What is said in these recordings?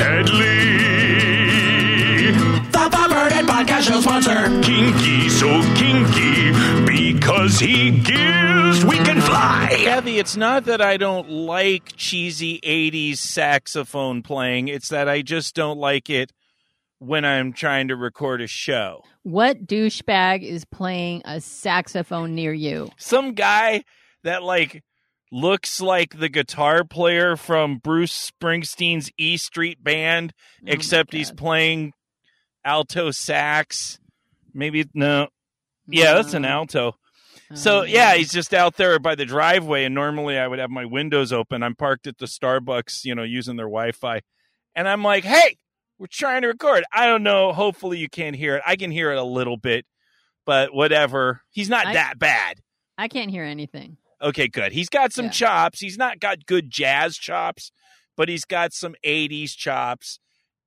Headley. The Perverted Podcast Show sponsor. Kinky, so kinky. Because he gives, we can fly. Kathy, it's not that I don't like cheesy 80s saxophone playing. It's that I just don't like it when I'm trying to record a show. What douchebag is playing a saxophone near you? Some guy that, like, looks like the guitar player from Bruce Springsteen's E Street Band, Oh except he's playing alto sax. Maybe, no. Yeah, that's an alto. Oh, So yeah, he's just out there by the driveway, and normally I would have my windows open. I'm parked at the Starbucks, you know, using their Wi-Fi, and I'm like, "Hey, we're trying to record." I don't know. Hopefully, you can't hear it. I can hear it a little bit, but whatever. He's not I- that bad. I can't hear anything. Okay, good. He's got some Yeah. chops. He's not got good jazz chops, but he's got some 80s chops.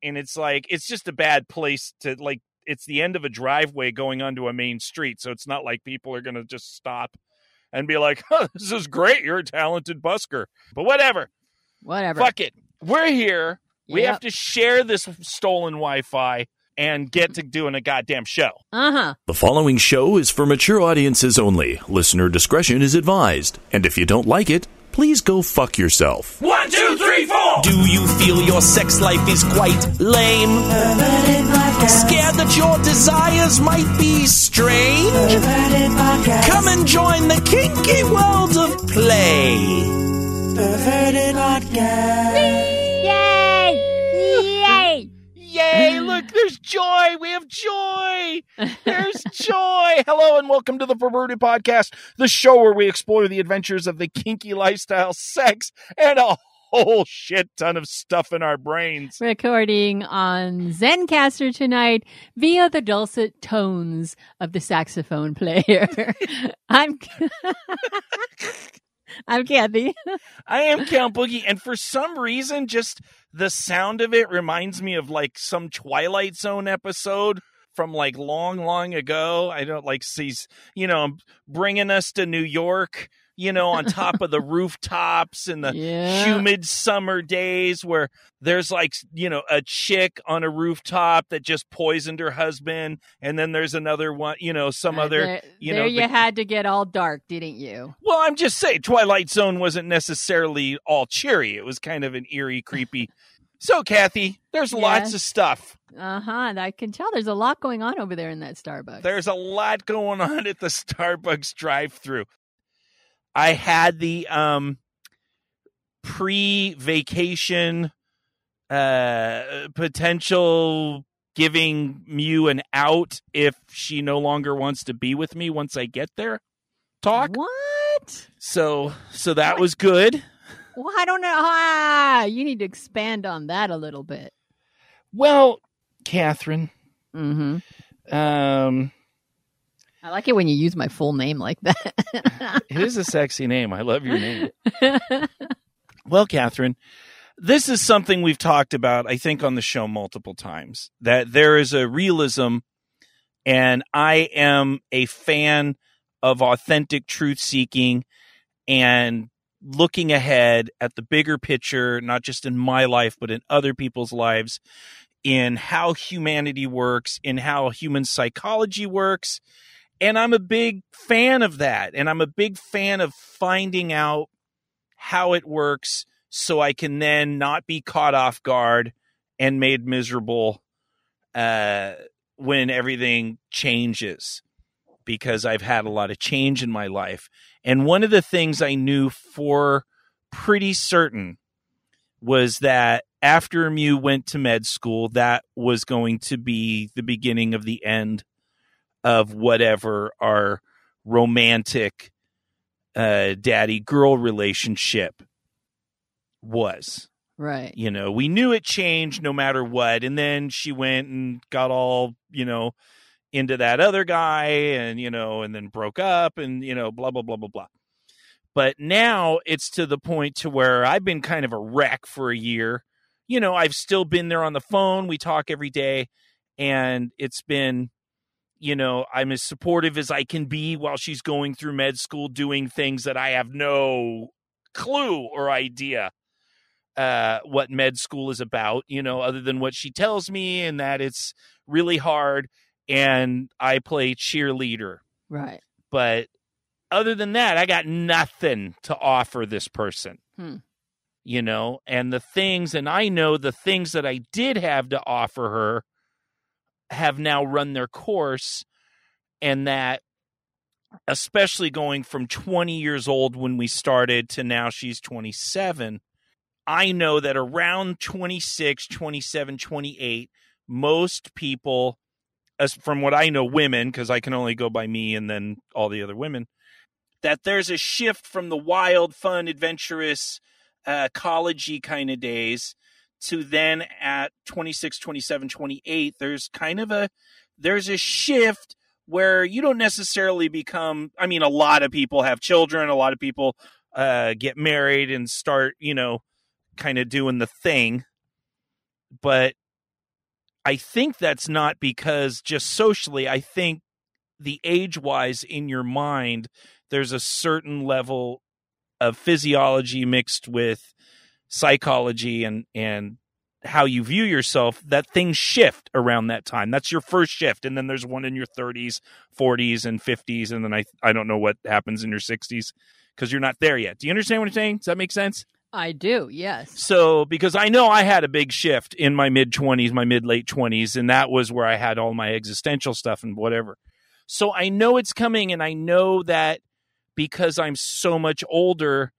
And it's like it's just a bad place to like it's the end of a driveway going onto a main street, so it's not like people are going to just stop and be like, huh, "This is great. You're a talented busker." But whatever. Whatever. Fuck it. We're here. We have to share this stolen Wi-Fi and get to doing a goddamn show. Uh huh. The following show is for mature audiences only. Listener discretion is advised. And if you don't like it, please go fuck yourself. One, two, three, four. Do you feel your sex life is quite lame? Scared that your desires might be strange? Come and join the kinky world of play. Yay! There's joy. We have joy. There's joy. Hello and welcome to the Perverted Podcast, the show where we explore the adventures of the kinky lifestyle, sex, and a whole shit ton of stuff in our brains. Recording on Zencastr tonight via the dulcet tones of the saxophone player. I'm I'm Kathy. I am Count Boogie, and for some reason, just the sound of it reminds me of like some Twilight Zone episode from like long, long ago. I don't like sees, you know, bringing us to New York, you know, on top of the rooftops in the Yeah. humid summer days where there's like, you know, a chick on a rooftop that just poisoned her husband, and then there's another one, you know, some Uh, other. there, you there know, you the- had to get all dark, didn't you? Well, I'm just saying, Twilight Zone wasn't necessarily all cheery. It was kind of an eerie, creepy. So, Kathy, there's lots of stuff. Uh huh. I can tell there's a lot going on over there in that Starbucks. There's a lot going on at the Starbucks drive-through. I had the um pre-vacation uh potential giving Mew an out if she no longer wants to be with me once I get there. Talk. What? So, so that was good. Well, I don't know. Ah, you need to expand on that a little bit. Well, Catherine, Mm-hmm. um, I like it when you use my full name like that. it is a sexy name. I love your name. Well, Catherine, this is something we've talked about, I think, on the show multiple times that there is a realism, and I am a fan of authentic truth seeking and looking ahead at the bigger picture, not just in my life, but in other people's lives, in how humanity works, in how human psychology works. And I'm a big fan of that. And I'm a big fan of finding out how it works so I can then not be caught off guard and made miserable uh, when everything changes because I've had a lot of change in my life. And one of the things I knew for pretty certain was that after Mew went to med school, that was going to be the beginning of the end of whatever our romantic uh, daddy girl relationship was. right. You know, we knew it changed no matter what. And then she went and got all, you know, into that other guy and, you know, and then broke up and, you know, blah, blah, blah, blah, blah. But now it's to the point to where I've been kind of a wreck for a year. You know, I've still been there on the phone. We talk every day and it's been, you know, I'm as supportive as I can be while she's going through med school doing things that I have no clue or idea uh, what med school is about, you know, other than what she tells me and that it's really hard and I play cheerleader. Right. But other than that, I got nothing to offer this person. Hmm. You know, and the things, and I know the things that I did have to offer her have now run their course, and that especially going from 20 years old when we started to now she's 27 i know that around 26 27 28 most people as from what i know women because i can only go by me and then all the other women that there's a shift from the wild fun adventurous uh collegey kind of days to then at 26 27 28 there's kind of a there's a shift where you don't necessarily become i mean a lot of people have children a lot of people uh, get married and start you know kind of doing the thing. But i think that's not because just socially i think the age wise in your mind there's a certain level of physiology mixed with psychology and and how you view yourself that things shift around that time. That's your first shift. And then there's one in your 30s 40s and 50s and then i i don't know what happens in your 60s because you're not there yet. Do you understand what i'm saying? Does that make sense? I do, yes. so because i know i had a big shift in my mid 20s my mid late 20s and that was where i had all my existential stuff and whatever. So i know it's coming and i know that because i'm so much older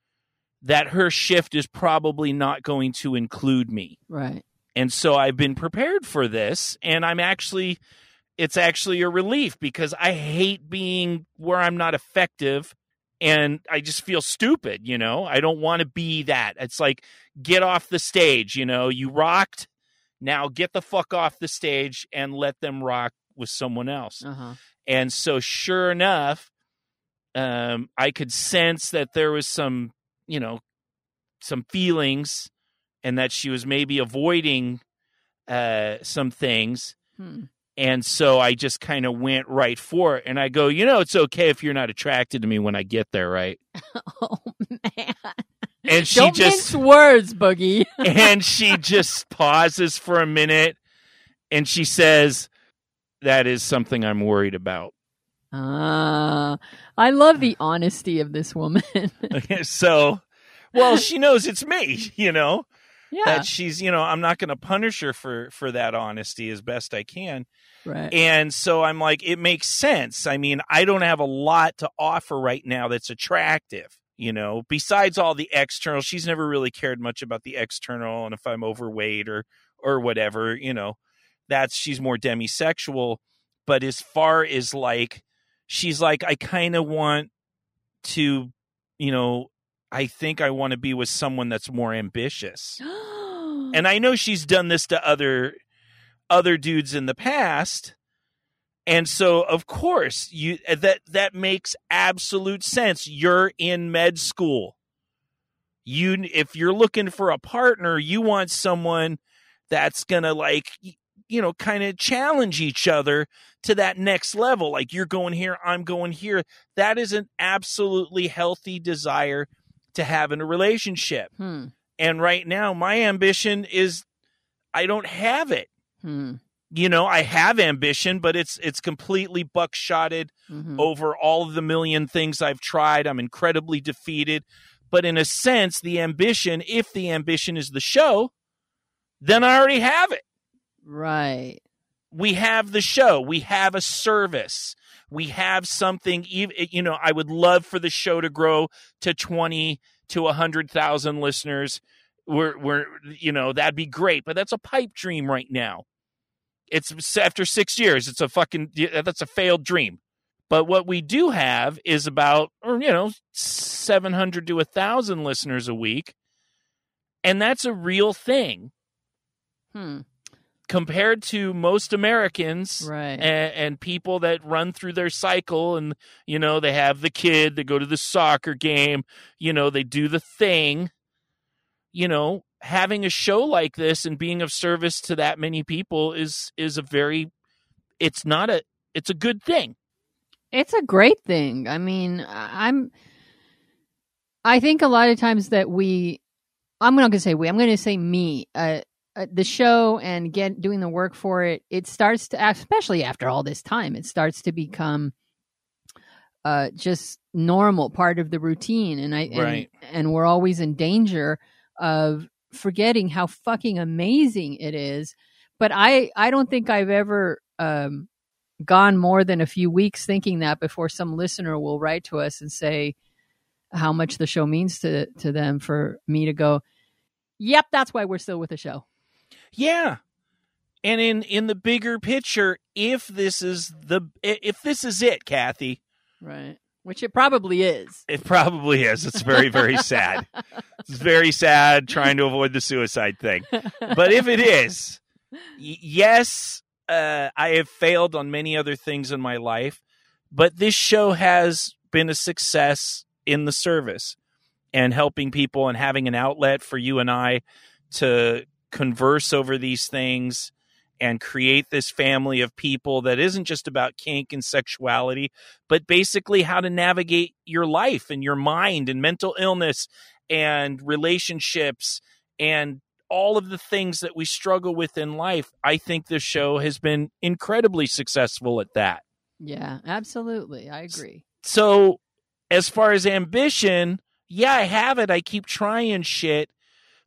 that her shift is probably not going to include me Right. and so I've been prepared for this and I'm actually it's actually a relief because I hate being where I'm not effective and I just feel stupid, you know? I don't want to be that. It's like get off the stage, you know? You rocked, now get the fuck off the stage and let them rock with someone else. Uh-huh. And so, sure enough, um, I could sense that there was some, you know, some feelings, and that she was maybe avoiding uh, some things. Hmm. And so I just kind of went right for it. And I go, you know, it's okay if you're not attracted to me when I get there, right? Oh man. And she Don't just words, Boogie. and she just pauses for a minute and she says, That is something I'm worried about. Ah, I love the honesty of this woman. so, well, she knows it's me, you know, yeah, that she's, you know, I'm not going to punish her for for that honesty as best I can. right. And so I'm like, it makes sense. I mean, I don't have a lot to offer right now that's attractive, you know, besides all the external. She's never really cared much about the external and if I'm overweight or or whatever, you know, that's she's more demisexual. But as far as like she's like, I kind of want to, you know, I think I want to be with someone that's more ambitious and I know she's done this to other other dudes in the past. And so of course you uh, that that makes absolute sense. You're in med school. You if you're looking for a partner, you want someone that's going to like you know kind of challenge each other to that next level. Like you're going here, I'm going here. That is an absolutely healthy desire to have in a relationship. hmm. And right now, my ambition is I don't have it. Hmm. You know, I have ambition, but it's it's completely buckshotted Mhm. over all of the million things I've tried. I'm incredibly defeated. But in a sense, the ambition, if the ambition is the show, then I already have it. Right. We have the show. We have a service. We have something. You know, I would love for the show to grow to twenty to a hundred thousand listeners. We're, we're, you know, that'd be great. But that's a pipe dream right now. It's after six years. It's a fucking. That's a failed dream. But what we do have is about, or you know, seven hundred to a thousand listeners a week, and that's a real thing Hmm. Compared to most Americans Right. and, and people that run through their cycle and you know they have the kid they go to the soccer game you know they do the thing you know having a show like this and being of service to that many people is is a very it's not a it's a good thing It's a great thing. I mean, I'm. I think a lot of times that we I'm not going to say we. I'm going to say me. Uh, uh, the show and get doing the work for it. It starts to, especially after all this time, it starts to become uh, just normal part of the routine, and I Right. and, and we're always in danger of forgetting how fucking amazing it is. But I I don't think I've ever um, gone more than a few weeks thinking that before some listener will write to us and say how much the show means to to them for me to go yep that's why we're still with the show Yeah. And in in the bigger picture, if this is the if this is it, Kathy, right which it probably is it probably is. It's very very sad. It's very sad trying to avoid the suicide thing. But if it is, y- yes, uh, I have failed on many other things in my life, but this show has been a success in the service and helping people and having an outlet for you and I to converse over these things and create this family of people that isn't just about kink and sexuality, but basically how to navigate your life and your mind and mental illness and relationships and all of the things that we struggle with in life. I think this show has been incredibly successful at that. yeah absolutely i agree So, as far as ambition, yeah, I have it. I keep trying shit,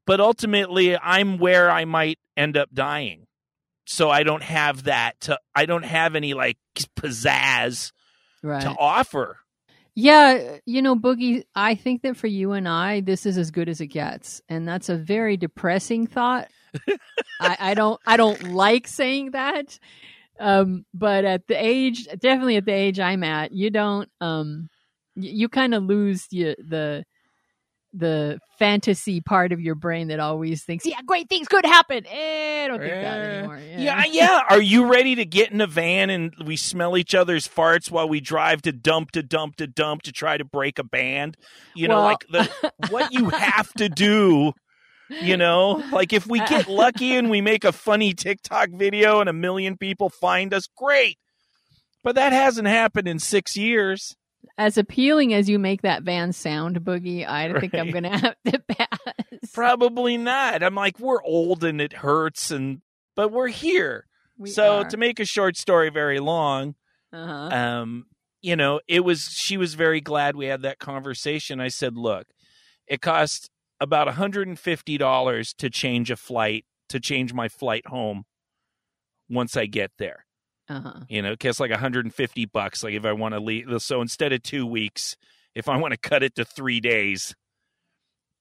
but ultimately, I'm where I might end up dying. So I don't have that to. I don't have any like pizzazz right to offer. yeah you know boogie i think that for you and i this is as good as it gets and that's a very depressing thought I, I don't i don't like saying that um but at the age definitely at the age i'm at you don't um y- you kind of lose the the the fantasy part of your brain that always thinks yeah great things could happen eh, i don't think that Eh, anymore Yeah, yeah. Are you ready to get in a van and we smell each other's farts while we drive to dump to dump to dump to try to break a band? You know, Well- like the what you have to do. You know, like if we get lucky and we make a funny TikTok video and a million people find us, great. But that hasn't happened in six years. As appealing as you make that van sound boogie i think i'm gonna have to pass Probably not. I'm like, we're old and it hurts, and but we're here. We so are. to make a short story very long, uh-huh. um you know it was she was very glad we had that conversation i said look it cost about $150 to change a flight to change my flight home once i get there uh-huh. You know it costs like 150 bucks like if i want to leave so instead of two weeks if i want to cut it to three days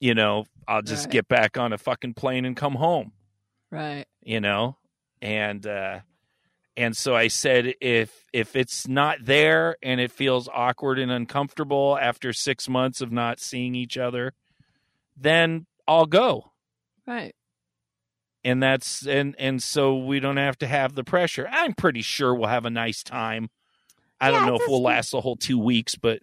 you know i'll just Right. get back on a fucking plane and come home. Right. You know? And uh and so i said if if it's not there and it feels awkward and uncomfortable after 6 months of not seeing each other then i'll go. Right and that's and and so we don't have to have the pressure i'm pretty sure we'll have a nice time i Yeah, don't know if we'll last the whole 2 weeks but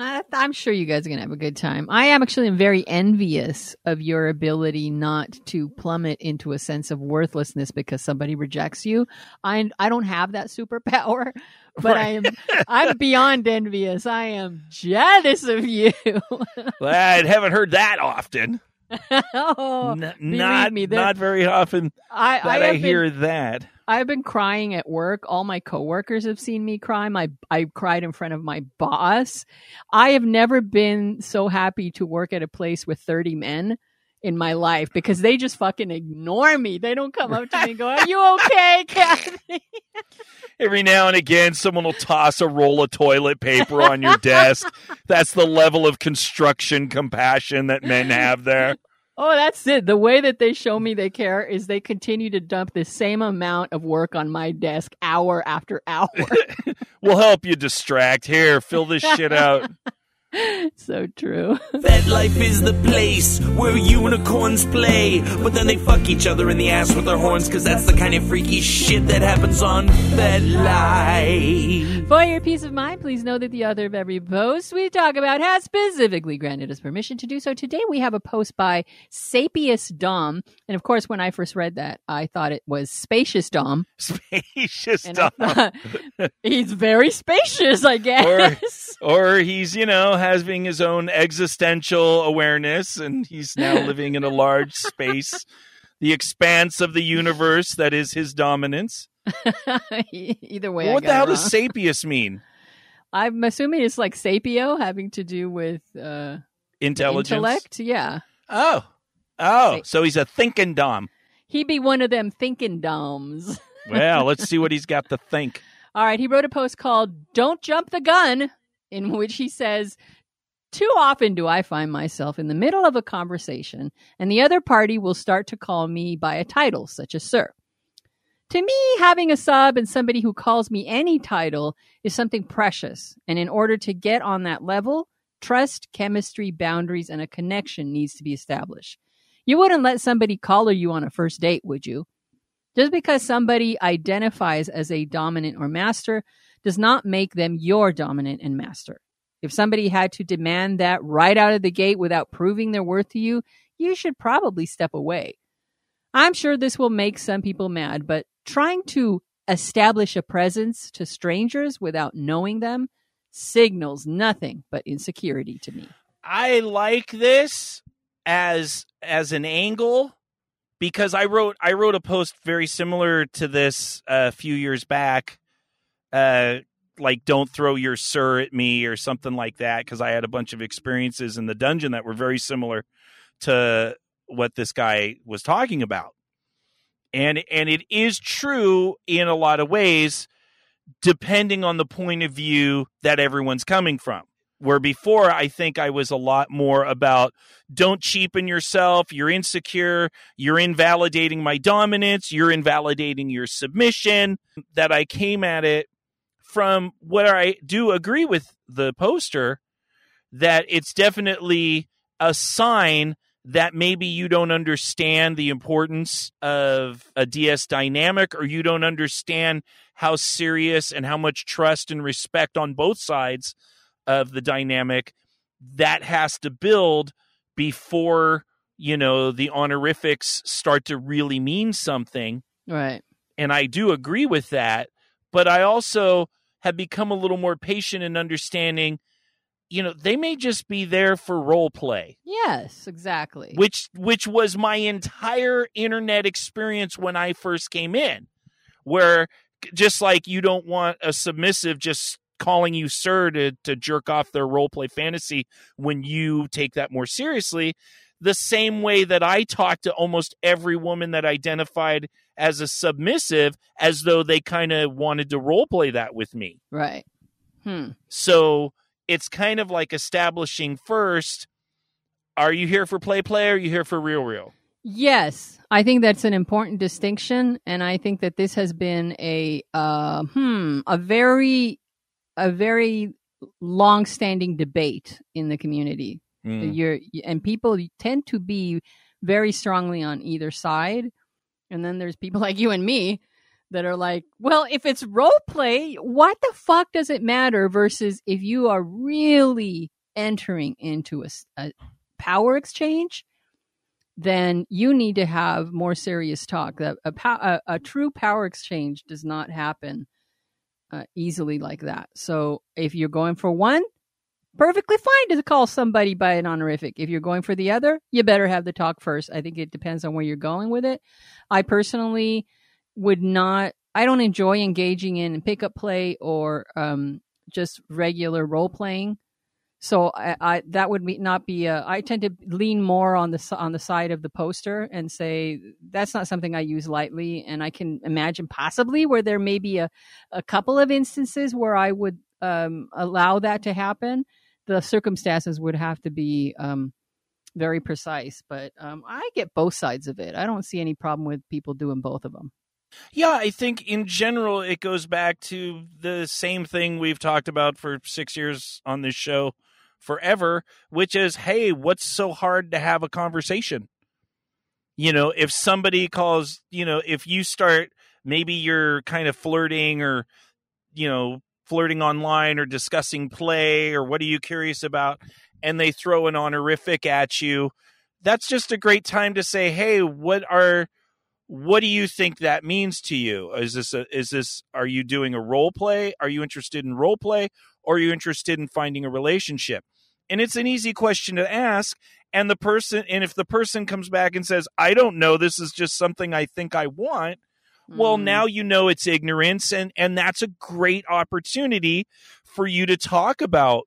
I, I'm sure you guys are gonna have a good time. I am actually very envious of your ability not to plummet into a sense of worthlessness because somebody rejects you. I I don't have that superpower, but I am I'm beyond envious. I am jealous of you. i haven't heard that often oh, N- not me, not very often I that I, i, have been- hear that I've been crying at work. All my coworkers have seen me cry. My I cried in front of my boss. I have never been so happy to work at a place with 30 men in my life because they just fucking ignore me. They don't come up to me and go, "Are you okay, Kathy?" Every now and again, someone will toss a roll of toilet paper on your desk. That's the level of construction compassion that men have there. Oh, that's it. The way that they show me they care is they continue to dump the same amount of work on my desk hour after hour. We'll help you distract. Here, fill this shit out. so true. That life is the place where unicorns play, but then they fuck each other in the ass with their horns, cause that's the kind of freaky shit that happens on FetLife. For your peace of mind, please know that the author of every post we talk about has specifically granted us permission to do so. Today we have a post by Sapius Dom. And of course, when I first read that, I thought it was Spacious Dom. Spacious And stuff. thought, he's very spacious, I guess. Or he's, you know, having his own existential awareness, and he's now living in a large space, the expanse of the universe that is his dominance. Either way, Well, what the hell it does wrong. sapious mean? I'm assuming it's like sapio, having to do with uh, Intelligence. intellect. Yeah, Oh, oh, so he's a thinking dom. he be one of them thinking doms. Well, let's see what he's got to think. All right, he wrote a post called Don't Jump the Gun, in which he says, Too often do I find myself in the middle of a conversation, and the other party will start to call me by a title, such as Sir. To me, having a sub and somebody who calls me any title is something precious, and in order to get on that level, trust, chemistry, boundaries, and a connection needs to be established. You wouldn't let somebody collar you on a first date, would you? Just because somebody identifies as a dominant or master does not make them your dominant and master. If somebody had to demand that right out of the gate without proving their worth to you, you should probably step away. I'm sure this will make some people mad, but trying to establish a presence to strangers without knowing them signals nothing but insecurity to me. I like this as as an angle because I wrote I wrote a post very similar to this a few years back. Uh like don't throw your sir at me or something like that because I had a bunch of experiences in the dungeon that were very similar to what this guy was talking about. And and it is true in a lot of ways depending on the point of view that everyone's coming from where before I think I was a lot more about don't cheapen yourself, you're insecure, you're invalidating my dominance, you're invalidating your submission, that I came at it from what I do agree with the poster that it's definitely a sign that maybe you don't understand the importance of a DS dynamic or you don't understand how serious and how much trust and respect on both sides of the dynamic that has to build before you know the honorifics start to really mean something Right. and I do agree with that but I also have become a little more patient and understanding you know they may just be there for role play Yes, exactly. which which was my entire internet experience when I first came in where just like you don't want a submissive just calling you sir to, to jerk off their role play fantasy when you take that more seriously the same way that I talk to almost every woman that identified as a submissive as though they kind of wanted to role play that with me right. Hmm. so it's kind of like establishing first are you here for play play or are you here for real real Yes, I think that's an important distinction, and I think that this has been a uh, hmm a very a very long-standing debate in the community. Mm. You're and people tend to be very strongly on either side, and then there's people like you and me that are like, well, if it's role play, what the fuck does it matter? Versus if you are really entering into a power exchange, then you need to have more serious talk. A, a, a true power exchange does not happen uh, easily like that. So if you're going for one, perfectly fine to call somebody by an honorific. If you're going for the other, you better have the talk first. I think it depends on where you're going with it. I personally would not. I don't enjoy engaging in pickup play or um, just regular role playing. So I, I that would not be. A, I tend to lean more on the on the side of the poster and say that's not something I use lightly. And I can imagine possibly where there may be a, a couple of instances where I would um, allow that to happen. The circumstances would have to be um, very precise. But um, I get both sides of it. I don't see any problem with people doing both of them. Yeah, I think in general it goes back to the same thing we've talked about for six years on this show forever, which is hey, what's so hard to have a conversation? You know, if somebody calls, you know, if you start, maybe you're kind of flirting or, you know, flirting online or discussing play or what are you curious about, and they throw an honorific at you, that's just a great time to say, hey, what are what do you think that means to you? Is this a, is this are you doing a role play? Are you interested in role play? Or are you interested in finding a relationship? And it's an easy question to ask and the person and if the person comes back and says i don't know this is just something i think i want well Mm. now you know it's ignorance and and that's a great opportunity for you to talk about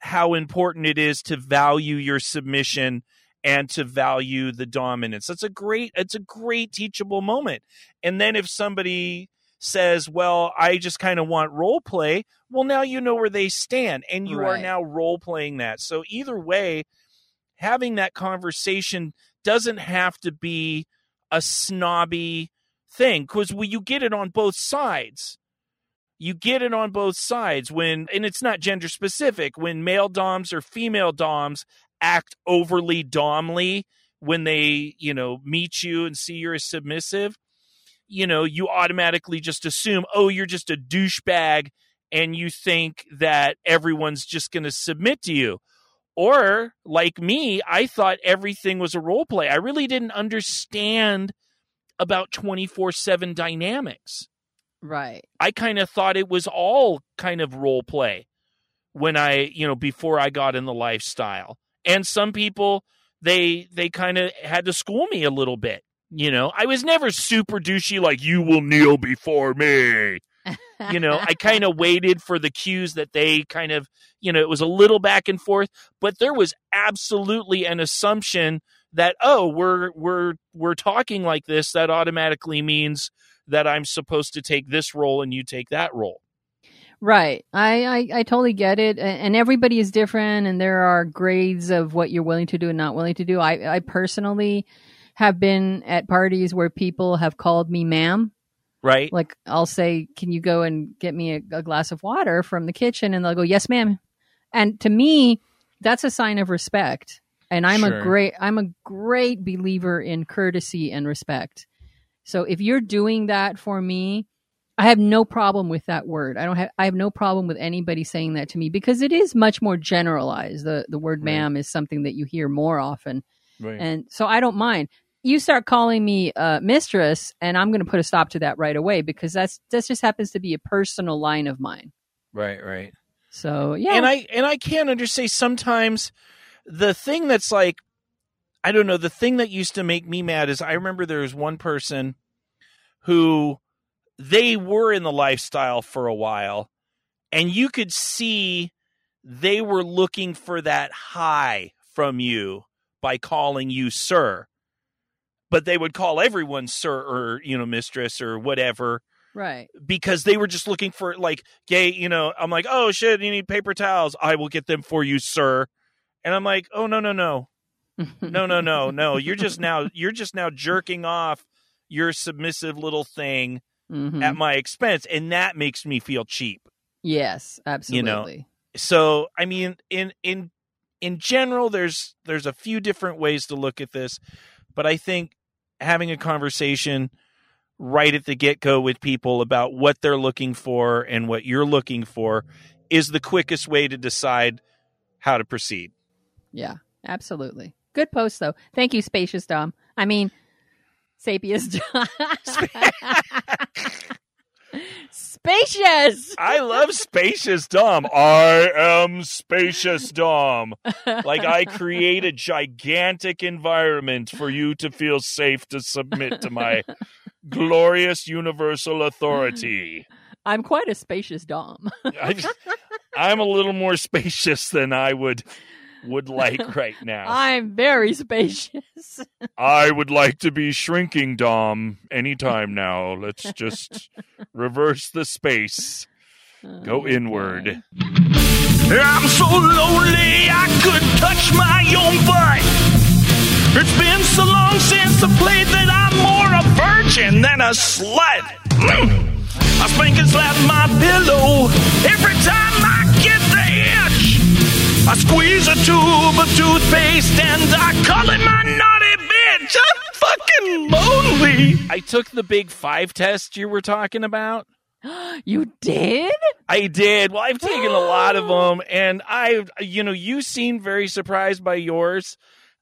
how important it is to value your submission and to value the dominance. That's a great it's a great teachable moment. And then if somebody says well i just kind of want role play well now you know where they stand and you are now role playing that. So either way having that conversation doesn't have to be a snobby thing because well, you get it on both sides. You get it on both sides when, and it's not gender specific, when male doms or female doms act overly domly when they, you know, meet you and see you're submissive, you know, you automatically just assume, oh, you're just a douchebag and you think that everyone's just going to submit to you. Or, like me, I thought everything was a role play. I really didn't understand about 24 7 dynamics. Right. I kind of thought it was all kind of role play when I, you know, before I got in the lifestyle. And some people, they they kind of had to school me a little bit. You know, I was never super douchey like you will kneel before me. You know, I kind of waited for the cues that they kind of, you know, it was a little back and forth, but there was absolutely an assumption that oh, we're we're we're talking like this, that automatically means that I'm supposed to take this role and you take that role. Right. I, I, I totally get it. And everybody is different, and there are grades of what you're willing to do and not willing to do. I, I personally have been at parties where people have called me ma'am. Right? Like, I'll say, Can you go and get me a, a glass of water from the kitchen? And they'll go, Yes, ma'am. And to me, that's a sign of respect. And I'm Sure. a great I'm a great believer in courtesy and respect. So if you're doing that for me, I have no problem with that word. I don't have I have no problem with anybody saying that to me because it is much more generalized. The the word Right. ma'am is something that you hear more often. Right. And so I don't mind. You start calling me uh, mistress, and I'm going to put a stop to that right away because that's that just happens to be a personal line of mine. right, right. So yeah, And I and I can't understand sometimes the thing that's like I don't know, the thing that used to make me mad is I remember there was one person who they were in the lifestyle for a while and you could see they were looking for that high from you by calling you sir. But they would call everyone sir or, you know, mistress or whatever right. because they were just looking for like gay you know i'm like oh shit you need paper towels i will get them for you sir and i'm like oh no no no. No no no no. You're just now you're just now jerking off your submissive little thing Mhm. at my expense and that makes me feel cheap. Yes, absolutely. you know, so i mean in in in general there's there's a few different ways to look at this but i think having a conversation right at the get-go with people about what they're looking for and what you're looking for is the quickest way to decide how to proceed Yeah, absolutely. Good post though. Thank you, Spacious Dom. I mean, Sapious Dom. Spacious. i love spacious dom i am spacious dom like i create a gigantic environment for you to feel safe to submit to my glorious universal authority I'm quite a spacious Dom. I, I'm a little more spacious than I would would like right now. I'm very spacious. I would like to be shrinking Dom anytime now. Let's just reverse the space. Go inward. I'm so lonely I could touch my own butt. It's been so long since I played that I'm more a virgin than a slut. Mm. I spank and slap my pillow every time I get the itch. I squeeze a tube of toothpaste and I call it my naughty bitch. I'm fucking lonely. I took the big five test you were talking about. You did? I did. Well, I've taken a lot of them, and I, you know, you seemed very surprised by yours,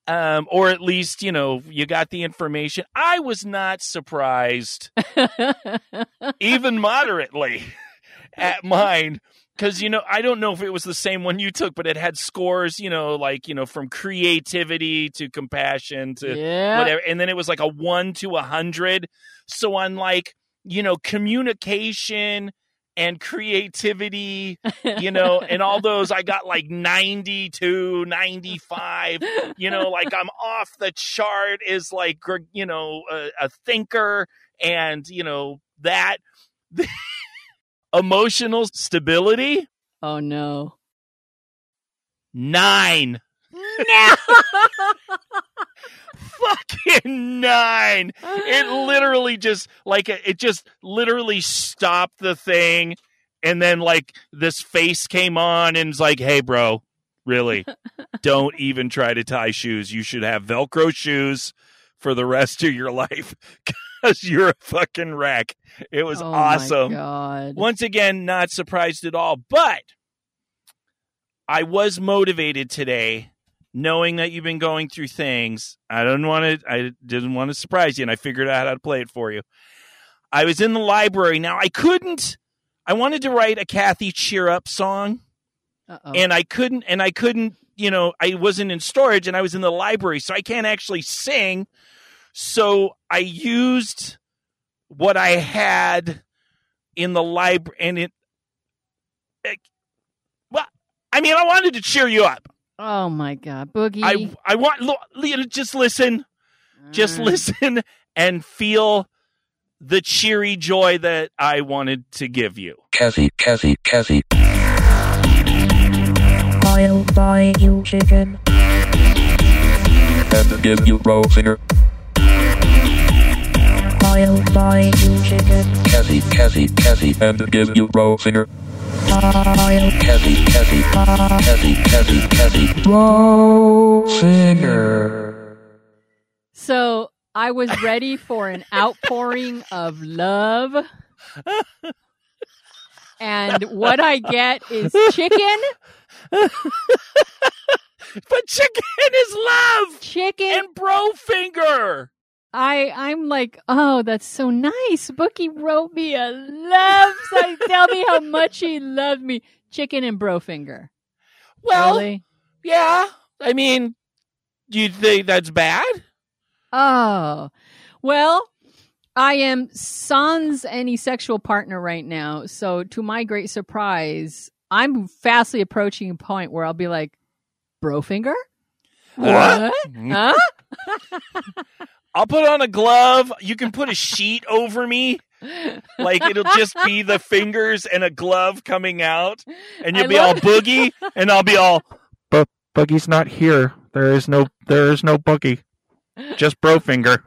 um, or at least, you know, you got the information. I was not surprised, even moderately, at mine. Because you know I don't know if it was the same one you took, but it had scores, you know, like you know from creativity to compassion to Yeah. whatever, and then it was like a one to a hundred. So on like you know communication and creativity, you know, and all those, I got like 92, 95, you know, like I'm off the chart is like you know a, a thinker and you know that emotional stability? Oh no. nine. No. fucking nine. It literally just like it just literally stopped the thing and then like this face came on and it's like hey bro really? Don't even try to tie shoes. You should have velcro shoes for the rest of your life because you're a fucking wreck. It was Oh my awesome. God. once again not surprised at all but i was motivated today knowing that you've been going through things. I didn't want to i didn't want to surprise you and i figured out how to play it for you. I was in the library. Now i couldn't i wanted to write a kathy cheer up song Uh-oh. and i couldn't and i couldn't you know i wasn't in storage and i was in the library so i can't actually sing so i used what i had in the library and it, it well i mean i wanted to cheer you up oh my God, Boogie. i i want lo- li- just listen just Mm. listen and feel the cheery joy that i wanted to give you Kathy, Kathy, Kathy. I'll buy you chicken. And give you bro finger. I'll buy you chicken. Kathy, Kathy, Kathy. And give you bro finger. I'll Kathy, Kathy, Kathy, Kathy, Kathy. Bro finger. So I was ready for an outpouring of love. And what I get is chicken, but chicken is love chicken. and bro finger I I'm like, oh, that's so nice. Boogie wrote me a love song. Tell me how much he loved me. Chicken and bro finger. well really? yeah i mean do you think that's bad Oh, well, I am sans any sexual partner right now. So, to my great surprise, I'm fastly approaching a point where I'll be like, bro finger? What? Huh? I'll put on a glove. You can put a sheet over me. Like it'll just be the fingers and a glove coming out, and you'll I be all boogie, and I'll be all. But Boogie's not here. There is no. There is no boogie. Just bro finger.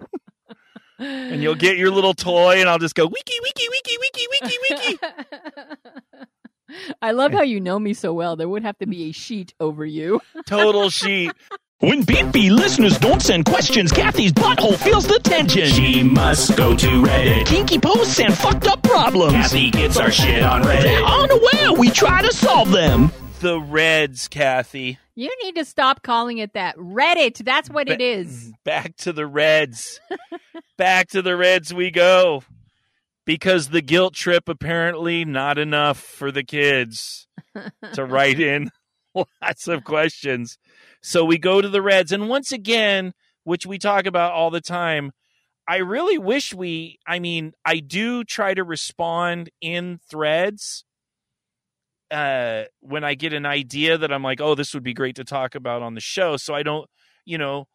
And you'll get your little toy, and I'll just go wiki wiki wiki wiki wiki wiki. I love how you know me so well. There would have to be a sheet over you. Total sheet. When beefy listeners don't send questions, Kathy's butthole feels the tension. She must go to Reddit. Kinky posts and fucked up problems. Kathy gets our shit on They're Reddit. unaware we try to solve them. The Reds, Kathy. You need to stop calling it that. Reddit. That's what it is. Back to the Reds. Back to the Reds we go. Because the guilt trip apparently not enough for the kids to write in lots of questions. So we go to the Reds. And once again, which we talk about all the time, I really wish we, I mean, I do try to respond in threads uh, when I get an idea that I'm like, oh, this would be great to talk about on the show. So I don't, you know,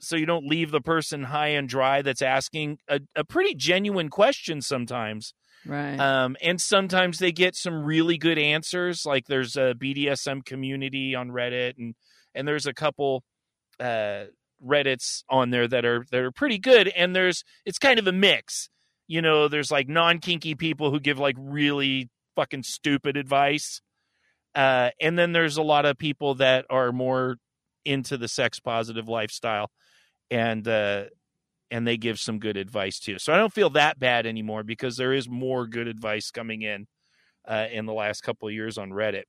so you don't leave the person high and dry that's asking a, a pretty genuine question sometimes. Right. Um, and sometimes they get some really good answers. Like there's a BDSM community on Reddit, and and there's a couple uh, Reddits on there that are that are pretty good. And there's it's kind of a mix. You know, there's like non kinky people who give like really fucking stupid advice, uh, and then there's a lot of people that are more into the sex positive lifestyle, and uh, and they give some good advice too. So I don't feel that bad anymore because there is more good advice coming in uh, in the last couple of years on Reddit.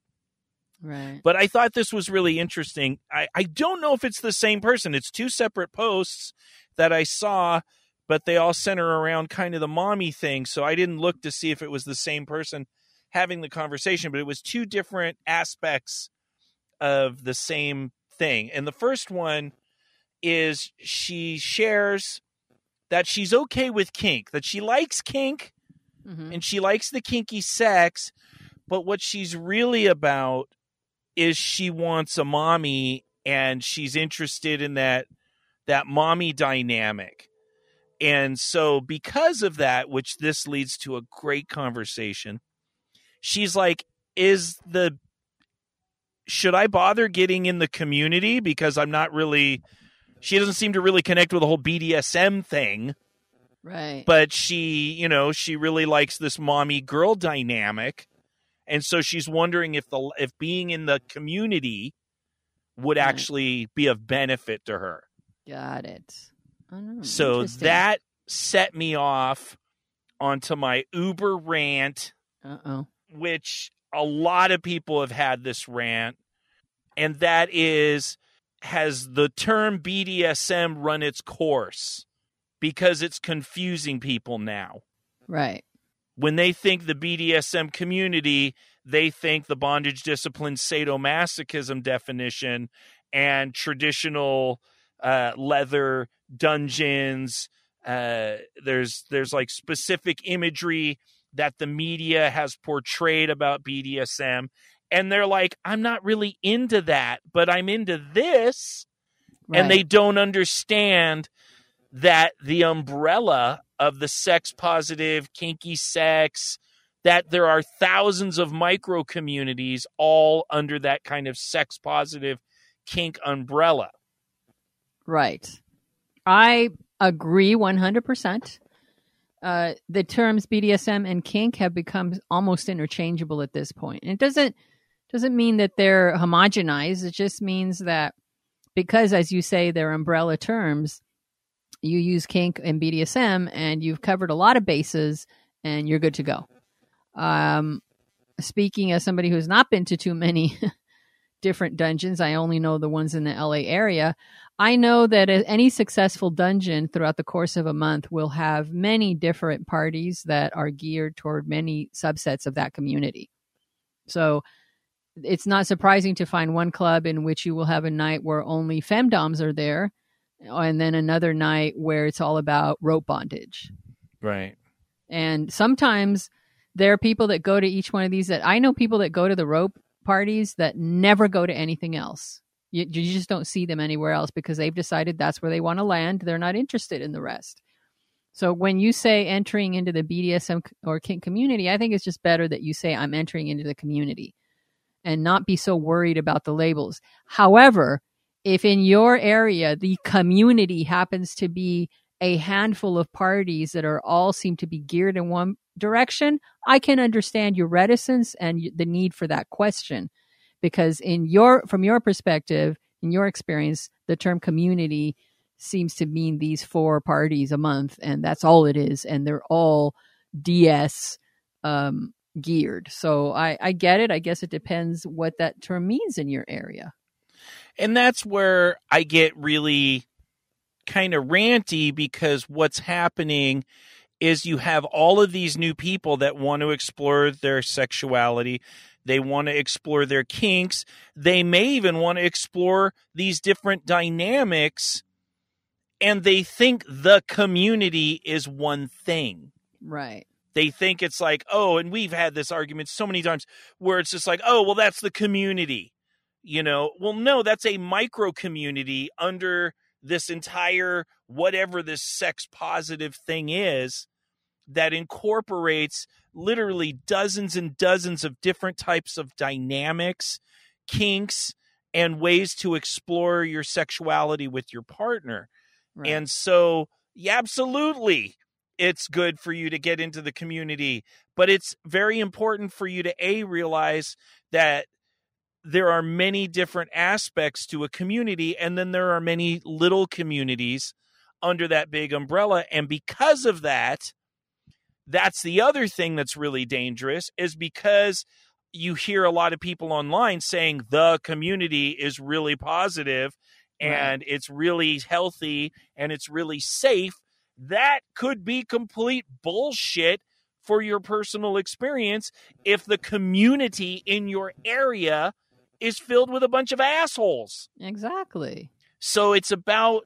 right. But I thought this was really interesting. I, I don't know if it's the same person. It's two separate posts that I saw, but they all center around kind of the mommy thing. So I didn't look to see if it was the same person. having the conversation, but it was two different aspects of the same thing. And the first one is she shares that she's okay with kink, that she likes kink Mhm. and she likes the kinky sex, but what she's really about is she wants a mommy and she's interested in that that mommy dynamic. And so because of that, which this leads to a great conversation, she's like is the should I bother getting in the community because I'm not really she doesn't seem to really connect with the whole BDSM thing Right. but she, you know, she really likes this mommy girl dynamic, and so she's wondering if the if being in the community would Right. actually be of benefit to her. Got it. Oh, So that set me off onto my Uber rant, Uh-oh. which a lot of people have had this rant, and that is has the term BDSM run its course because it's confusing people now. Right. when they think the BDSM community, they think the bondage discipline sadomasochism definition and traditional uh, leather dungeons. Uh, there's there's like specific imagery that the media has portrayed about BDSM, and they're like, I'm not really into that, but I'm into this, and they don't understand that the umbrella of the sex positive, kinky sex, that there are thousands of micro communities all under that kind of sex positive kink umbrella. Right. I agree 100%. Uh, the terms BDSM and kink have become almost interchangeable at this point. And it doesn't doesn't mean that they're homogenized. It just means that because, as you say, they're umbrella terms, you use kink and BDSM, and you've covered a lot of bases, and you're good to go. Um, speaking as somebody who's not been to too many different dungeons, I only know the ones in the LA area. I know that any successful dungeon throughout the course of a month will have many different parties that are geared toward many subsets of that community. So it's not surprising to find one club in which you will have a night where only femdoms are there, and then another night where it's all about rope bondage. Right. And sometimes there are people that go to each one of these that I know people that go to the rope parties that never go to anything else. You, you just don't see them anywhere else because they've decided that's where they want to land. They're not interested in the rest. So when you say entering into the BDSM or kink community, I think it's just better that you say I'm entering into the community and not be so worried about the labels. However, if in your area the community happens to be a handful of parties that are all seem to be geared in one direction, I can understand your reticence and the need for that question because in your from your perspective, in your experience, the term community seems to mean these four parties a month and that's all it is and they're all DS um geared. So I I get it. I guess it depends what that term means in your area. And that's where I get really kind of ranty because what's happening is you have all of these new people that want to explore their sexuality. They want to explore their kinks. They may even want to explore these different dynamics. And they think the community is one thing Right. They think it's like, oh, and we've had this argument so many times where it's just like, oh, well, that's the community. You know, well, no, that's a micro community under this entire whatever this sex positive thing is that incorporates literally dozens and dozens of different types of dynamics, kinks, and ways to explore your sexuality with your partner. Right. And so, yeah, absolutely, it's good for you to get into the community, but it's very important for you to A, realize that there are many different aspects to a community, and then there are many little communities under that big umbrella. And because of that, that's the other thing that's really dangerous is because you hear a lot of people online saying the community is really positive and it's really healthy and it's really safe. That could be complete bullshit for your personal experience if the community in your area is filled with a bunch of assholes. Exactly. So it's about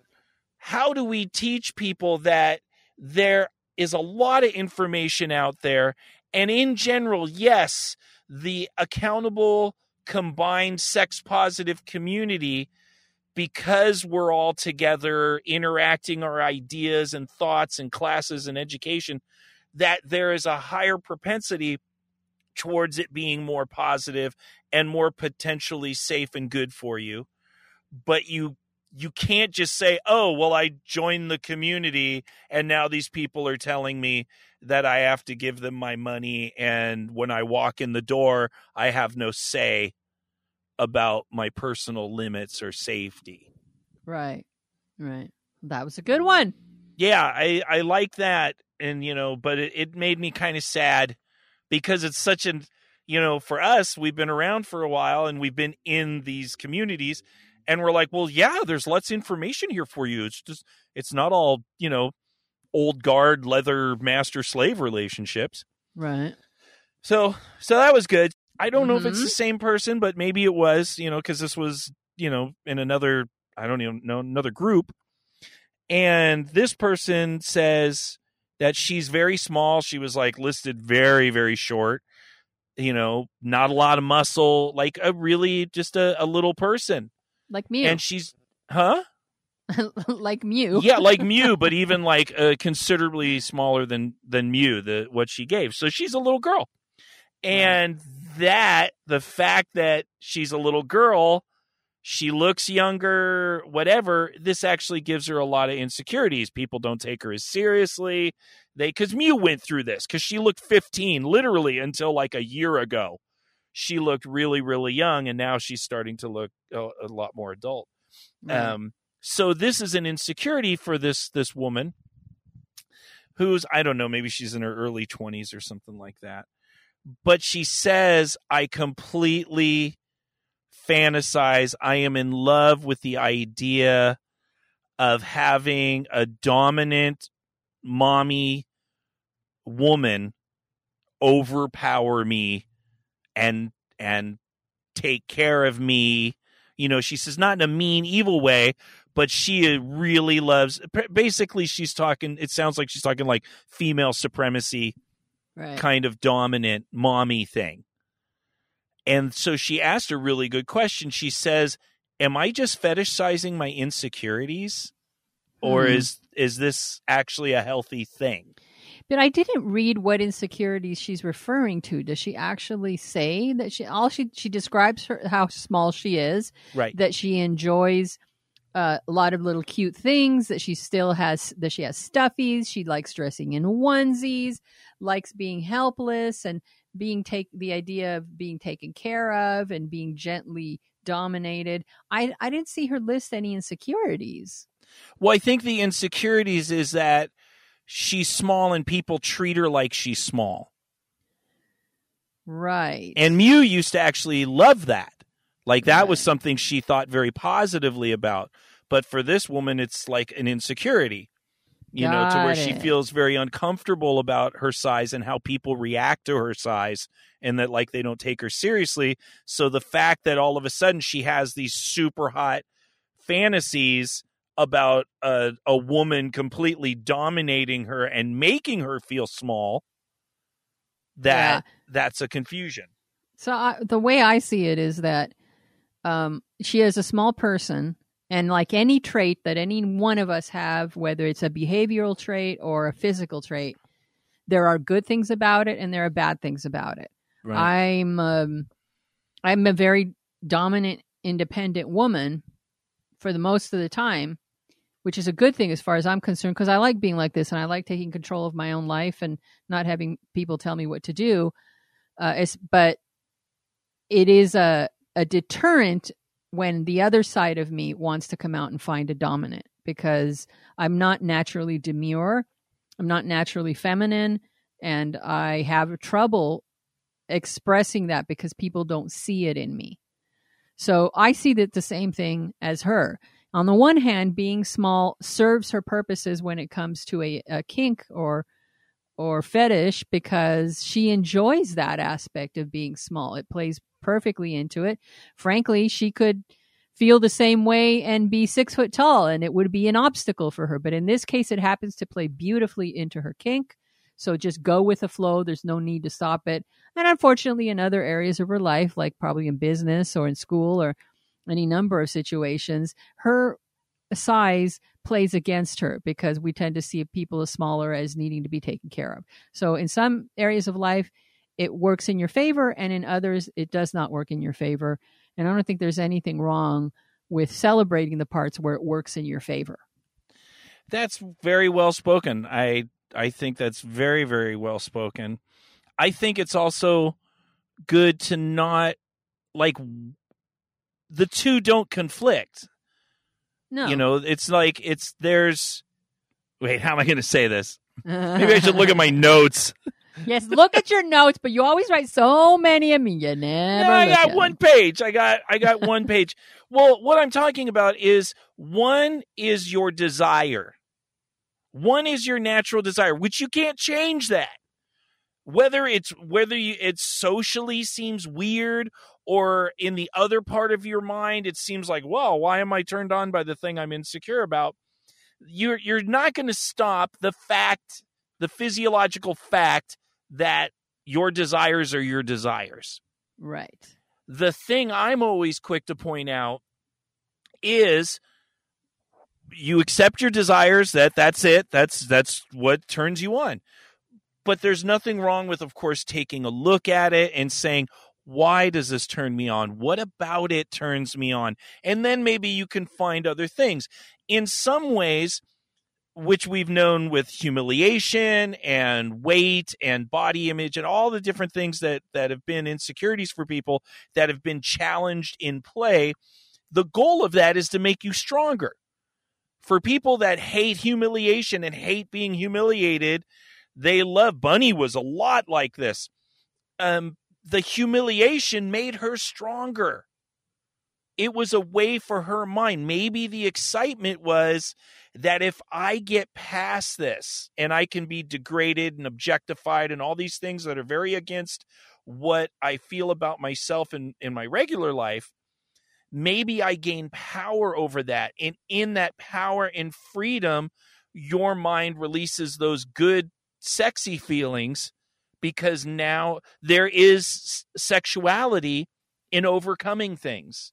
how do we teach people that there is a lot of information out there. And in general, yes, the accountable, combined sex positive community, because we're all together interacting our ideas and thoughts and classes and education, that there is a higher propensity towards it being more positive and more potentially safe and good for you. But you you can't just say, "Oh, well, I joined the community, and now these people are telling me that I have to give them my money, and when I walk in the door, I have no say about my personal limits or safety." Right. Right. That was a good one. Yeah, I I like that, and you know, but it, it made me kind of sad because it's such an you know, for us, we've been around for a while and we've been in these communities and we're like, well, yeah, there's lots of information here for you. It's just, it's not all, you know, old guard leather master slave relationships. Right. So, so that was good. I don't know if it's the same person, but maybe it was, you know, because this was, you know, in another, I don't even know, another group. And this person says that she's very small. She was like listed very, very short, you know, not a lot of muscle, like a really just a, a little person. Like me. And she's, huh? like Mew. yeah, like Mew, but even like uh, considerably smaller than than Mew, the what she gave. So she's a little girl, and that the fact that she's a little girl, she looks younger, whatever. This actually gives her a lot of insecurities. People don't take her as seriously. They because Mew went through this because she looked fifteen, literally until like a year ago. She looked really, really young, and now she's starting to look a, a lot more adult. Right. Um, so this is an insecurity for this this woman who's I don't know, maybe she's in her early 20s or something like that. But she says I completely fantasize. I am in love with the idea of having a dominant mommy woman overpower me and and take care of me. You know she says not in a mean evil way but she really loves basically she's talking it sounds like she's talking like female supremacy right. kind of dominant mommy thing and so she asked a really good question she says am i just fetishizing my insecurities or Hmm. is is this actually a healthy thing But I didn't read what insecurities she's referring to. Does she actually say that she all she she describes her how small she is, right that she enjoys uh, a lot of little cute things, that she still has that she has stuffies, she likes dressing in onesies, likes being helpless and being take the idea of being taken care of and being gently dominated. I I didn't see her list any insecurities. Well, I think the insecurities is that she's small and people treat her like she's small. Right. And Mew used to actually love that. Like that was something she thought very positively about. But for this woman, it's like an insecurity, you know, to where Got she feels very uncomfortable about her size and how people react to her size and that like they don't take her seriously. So the fact that all of a sudden she has these super hot fantasies about a, a woman completely dominating her and making her feel small, that that's a confusion. So I, the way I see it is that um, she is a small person, and like any trait that any one of us have, whether it's a behavioral trait or a physical trait, there are good things about it and there are bad things about it. I'm um, I'm a very dominant, independent woman for the most of the time, which is a good thing as far as I'm concerned because I like being like this and I like taking control of my own life and not having people tell me what to do. Uh, it's, but it is a a deterrent when the other side of me wants to come out and find a dominant because I'm not naturally demure, I'm not naturally feminine, and I have trouble expressing that because people don't see it in me. So I see that the same thing as her. On the one hand, being small serves her purposes when it comes to a, a kink or or fetish because she enjoys that aspect of being small. It plays perfectly into it. Frankly, she could feel the same way and be six foot tall and it would be an obstacle for her. But in this case, it happens to play beautifully into her kink. So just go with the flow. There's no need to stop it. And unfortunately, in other areas of her life, like probably in business or in school or any number of situations, her size plays against her because we tend to see people as smaller as needing to be taken care of. So in some areas of life, it works in your favor, and in others, it does not work in your favor. And I don't think there's anything wrong with celebrating the parts where it works in your favor. That's very well spoken. I I think that's very very well spoken. I think it's also good to not like the two don't conflict. No. You know, it's like it's there's wait, how am I going to say this? Maybe I should look at my notes. yes, look at your notes, but you always write so many of me. You never. No, I got one page. I got I got one page. Well, what I'm talking about is one is your desire. One is your natural desire, which you can't change that. Whether it's whether you, it socially seems weird or in the other part of your mind it seems like, well, why am I turned on by the thing I'm insecure about? You're you're not going to stop the fact, the physiological fact that your desires are your desires Right. the thing I'm always quick to point out is you accept your desires that that's it that's that's what turns you on but there's nothing wrong with of course taking a look at it and saying why does this turn me on? What about it turns me on? And then maybe you can find other things. In some ways which we've known with humiliation and weight and body image and all the different things that that have been insecurities for people that have been challenged in play the goal of that is to make you stronger. For people that hate humiliation and hate being humiliated they love bunny was a lot like this. Um the humiliation made her stronger. It was a way for her mind. Maybe the excitement was that if I get past this and I can be degraded and objectified and all these things that are very against what I feel about myself in, in my regular life, maybe I gain power over that. And in that power and freedom, your mind releases those good, sexy feelings because now there is sexuality in overcoming things.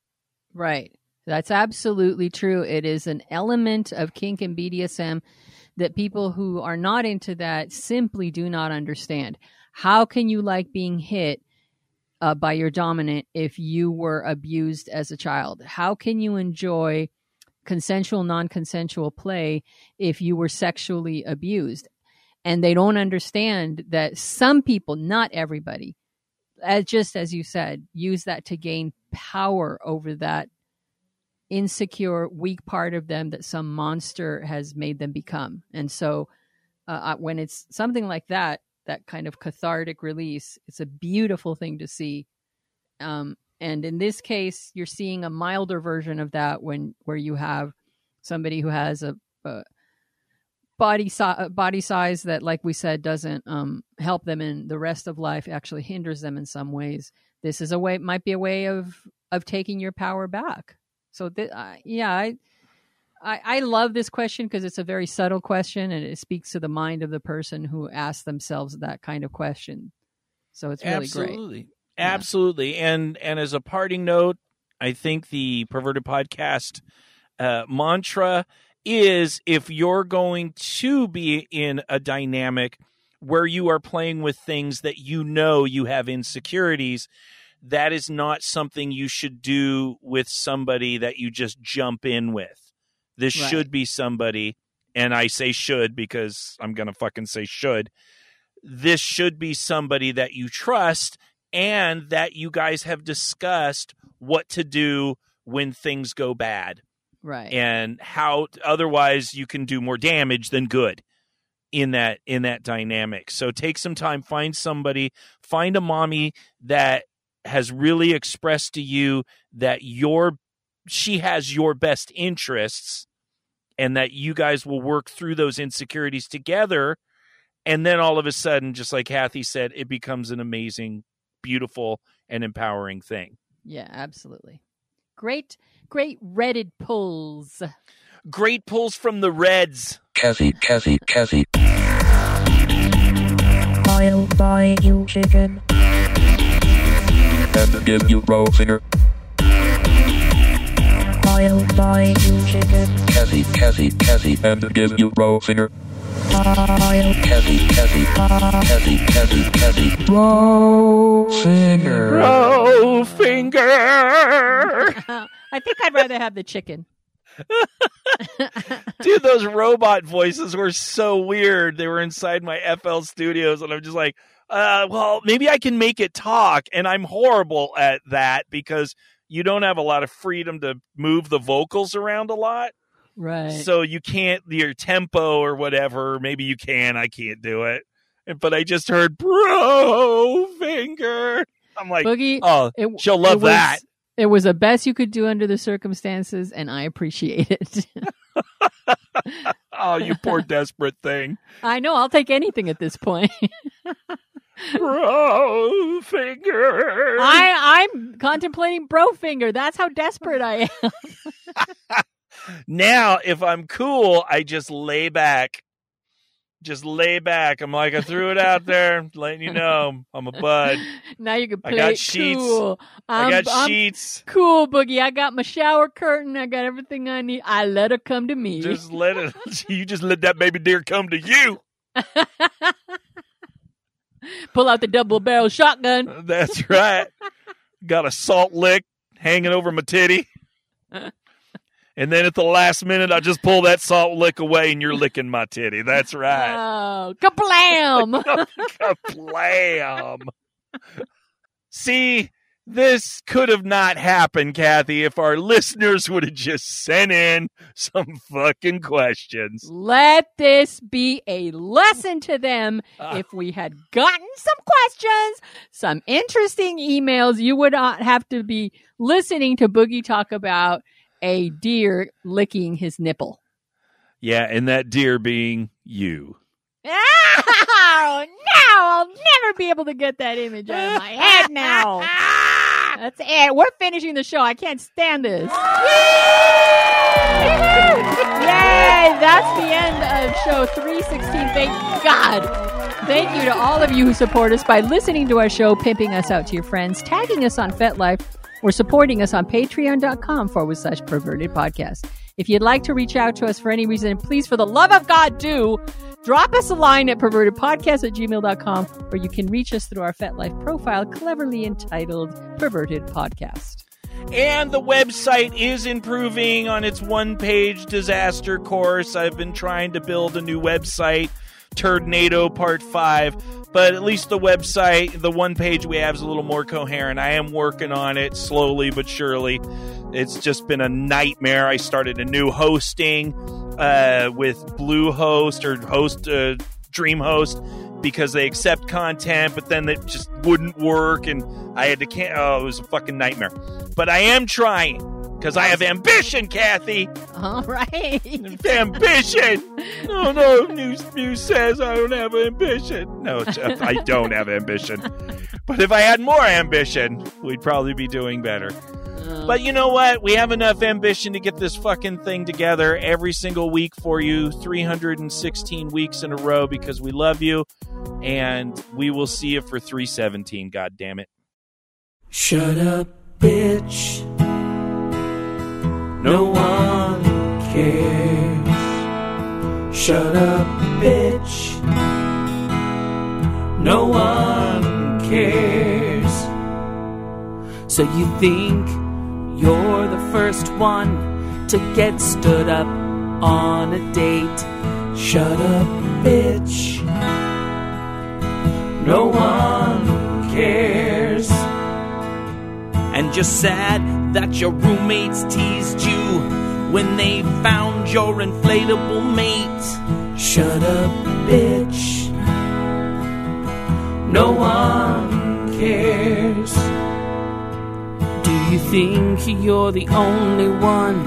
Right. That's absolutely true. It is an element of kink and BDSM that people who are not into that simply do not understand. How can you like being hit uh, by your dominant if you were abused as a child? How can you enjoy consensual, non consensual play if you were sexually abused? And they don't understand that some people, not everybody, as just as you said, use that to gain power over that insecure, weak part of them that some monster has made them become. And so, uh, when it's something like that, that kind of cathartic release, it's a beautiful thing to see. Um, and in this case, you're seeing a milder version of that when where you have somebody who has a, a body si- body size that, like we said, doesn't um, help them in the rest of life. Actually, hinders them in some ways. This is a way, might be a way of of taking your power back. So, th- uh, yeah, I, I I love this question because it's a very subtle question and it speaks to the mind of the person who asks themselves that kind of question. So it's really great. absolutely absolutely and and as a parting note i think the perverted podcast uh, mantra is if you're going to be in a dynamic where you are playing with things that you know you have insecurities that is not something you should do with somebody that you just jump in with. This Right. should be somebody and i say should because i'm gonna fucking say should. This should be somebody that you trust and that you guys have discussed what to do when things go bad Right. and how otherwise you can do more damage than good in that in that dynamic. So take some time, find somebody, find a mommy that has really expressed to you that your she has your best interests and that you guys will work through those insecurities together And then all of a sudden, just like Kathy said, it becomes an amazing, beautiful, and empowering thing. Yeah, absolutely. Great, great Reddit pulls. Great pulls from the Reds. Cassie, Cassie, Cassie. I'll buy you chicken. And give you roll singer. I'll buy you chicken. Cassie, Cassie, Cassie. And give you roll singer. I'll Cassie, Cassie, Cassie, Cassie, Cassie. roll. Finger. I think I'd rather have the chicken. Dude, those robot voices were so weird. They were inside my FL studios, and I'm just like, uh, well, maybe I can make it talk. And I'm horrible at that because you don't have a lot of freedom to move the vocals around a lot. Right. So you can't, your tempo or whatever, maybe you can, I can't do it. But I just heard, bro, finger. I'm like, Boogie, oh, it, she'll love it was- that. It was the best you could do under the circumstances, and I appreciate it. oh, you poor desperate thing. I know I'll take anything at this point. Bro, finger. I I'm contemplating bro finger. That's how desperate I am. Now, if I'm cool, I just lay back. Just lay back. I'm like, I threw it out there, letting you know I'm a bud. now you can I play got it sheets. cool. I I'm, got I'm sheets. cool, Boogie. I got my shower curtain. I got everything I need. I let her come to me. Just let it. You just let that baby deer come to you. Pull out the double barrel shotgun. That's right. Got a salt lick hanging over my titty. And then at the last minute, I just pull that salt lick away, and you're licking my titty. That's right. Oh, kablam! Kablam. See, this could have not happened, Kathy, if our listeners would have just sent in some fucking questions. Let this be a lesson to them. Ah. if we had gotten some questions, some interesting emails, you would not have to be listening to Boogie talk about a deer licking his nipple. Yeah, and that deer being you. Oh, now I'll never be able to get that image out of my head now. That's it. We're finishing the show. I can't stand this. Yay! That's the end of show 316. Thank God. Thank you to all of you who support us by listening to our show, pimping us out to your friends, tagging us on FetLife, or supporting us on patreon.com forward slash perverted podcast. If you'd like to reach out to us for any reason, please, for the love of God, do drop us a line at pervertedpodcast at gmail.com, or you can reach us through our FetLife profile, cleverly entitled Perverted Podcast. And the website is improving on its one page disaster course. I've been trying to build a new website, Turdnado Part 5, but at least the website, the one page we have is a little more coherent. I am working on it slowly but surely. It's just been a nightmare. I started a new hosting uh, with Bluehost or Host uh, DreamHost because they accept content, but then it just wouldn't work, and I had to can. Oh, it was a fucking nightmare. But I am trying because I have ambition, Kathy. All right. Ambition. No, no. News News says I don't have ambition. No, it's- uh, I don't have ambition. But if I had more ambition, we'd probably be doing better. Oh. But you know what? We have enough ambition to get this fucking thing together every single week for you, 316 weeks in a row because we love you. And we will see you for 317. God damn it. Shut up, bitch. No one cares. Shut up, bitch. No one cares. So you think you're the first one to get stood up on a date? Shut up, bitch. No one cares and you're sad that your roommates teased you when they found your inflatable mate. Shut up, bitch. No one cares. Do you think you're the only one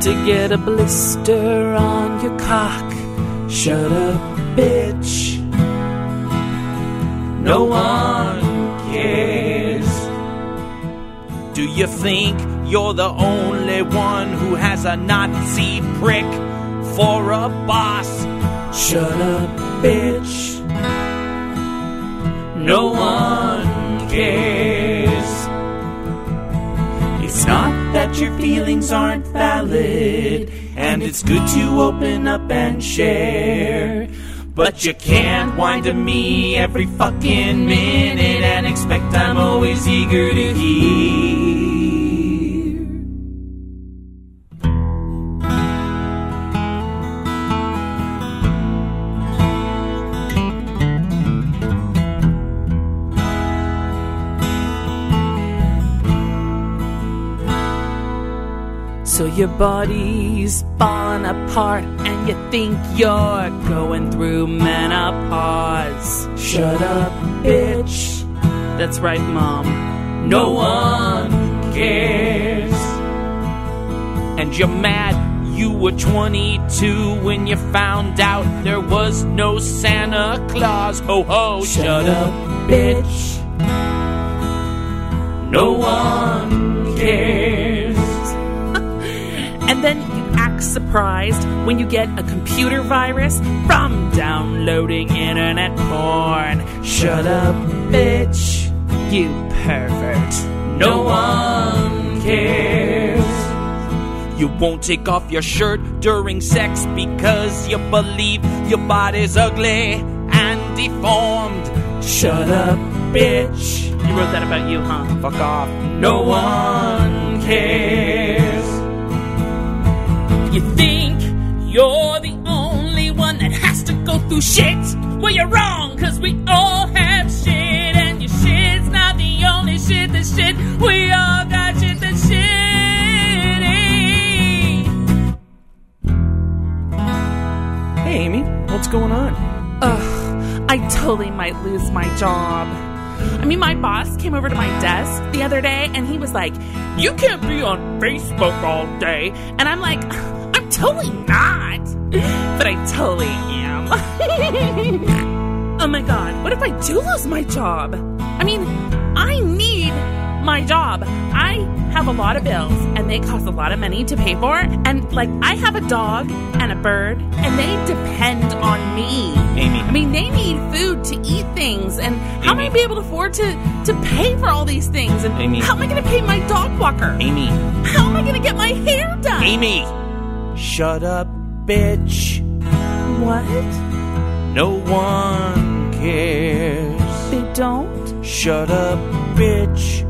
to get a blister on your cock? Shut up, bitch. No one cares. Do you think you're the only one who has a Nazi prick for a boss? Shut up, bitch. No one cares. It's not that your feelings aren't valid, and it's good to open up and share. But you can't whine to me every fucking minute and expect I'm always eager to hear. So your body's falling apart and you think you're going through menopause. Shut up, bitch. That's right, mom. No one cares. And you're mad you were 22 when you found out there was no Santa Claus. Ho ho, shut, up, bitch. No one cares. And then you act surprised when you get a computer virus from downloading internet porn. Shut up, bitch. You pervert. No one cares. You won't take off your shirt during sex because you believe your body's ugly and deformed. Shut up, bitch. You wrote that about you, huh? Fuck off. No one cares. You think you're the only one that has to go through shit? Well, you're wrong, cause we all have shit, and your shit's not the only shit that's shit. We all got shit that's shitty. Hey, Amy, what's going on? Ugh, I totally might lose my job. I mean, my boss came over to my desk the other day and he was like, You can't be on Facebook all day. And I'm like, I'm totally not. But I totally am. oh my god, what if I do lose my job? I mean, I need my job. I have a lot of bills and they cost a lot of money to pay for. And like, I have a dog and a bird and they depend on me. Amy. I mean, they need food to eat things, and how am I gonna be able to afford to to pay for all these things? And Amy. how am I going to pay my dog walker? Amy. How am I going to get my hair done? Amy. Shut up, bitch. What? No one cares. They don't? Shut up, bitch.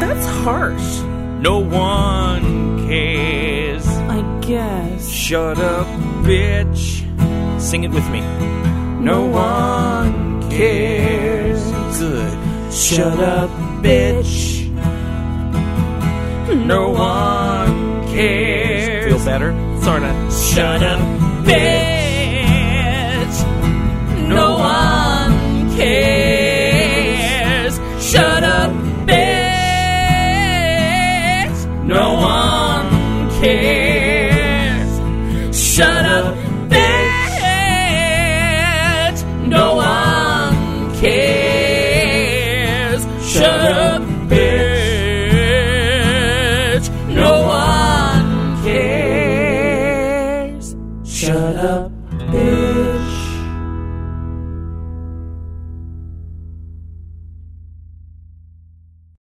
That's harsh. No one cares. I guess. Shut up, bitch. Sing it with me. No one cares. Good. Shut up, bitch. No one cares. Feel better? Sorta. Shut up, bitch.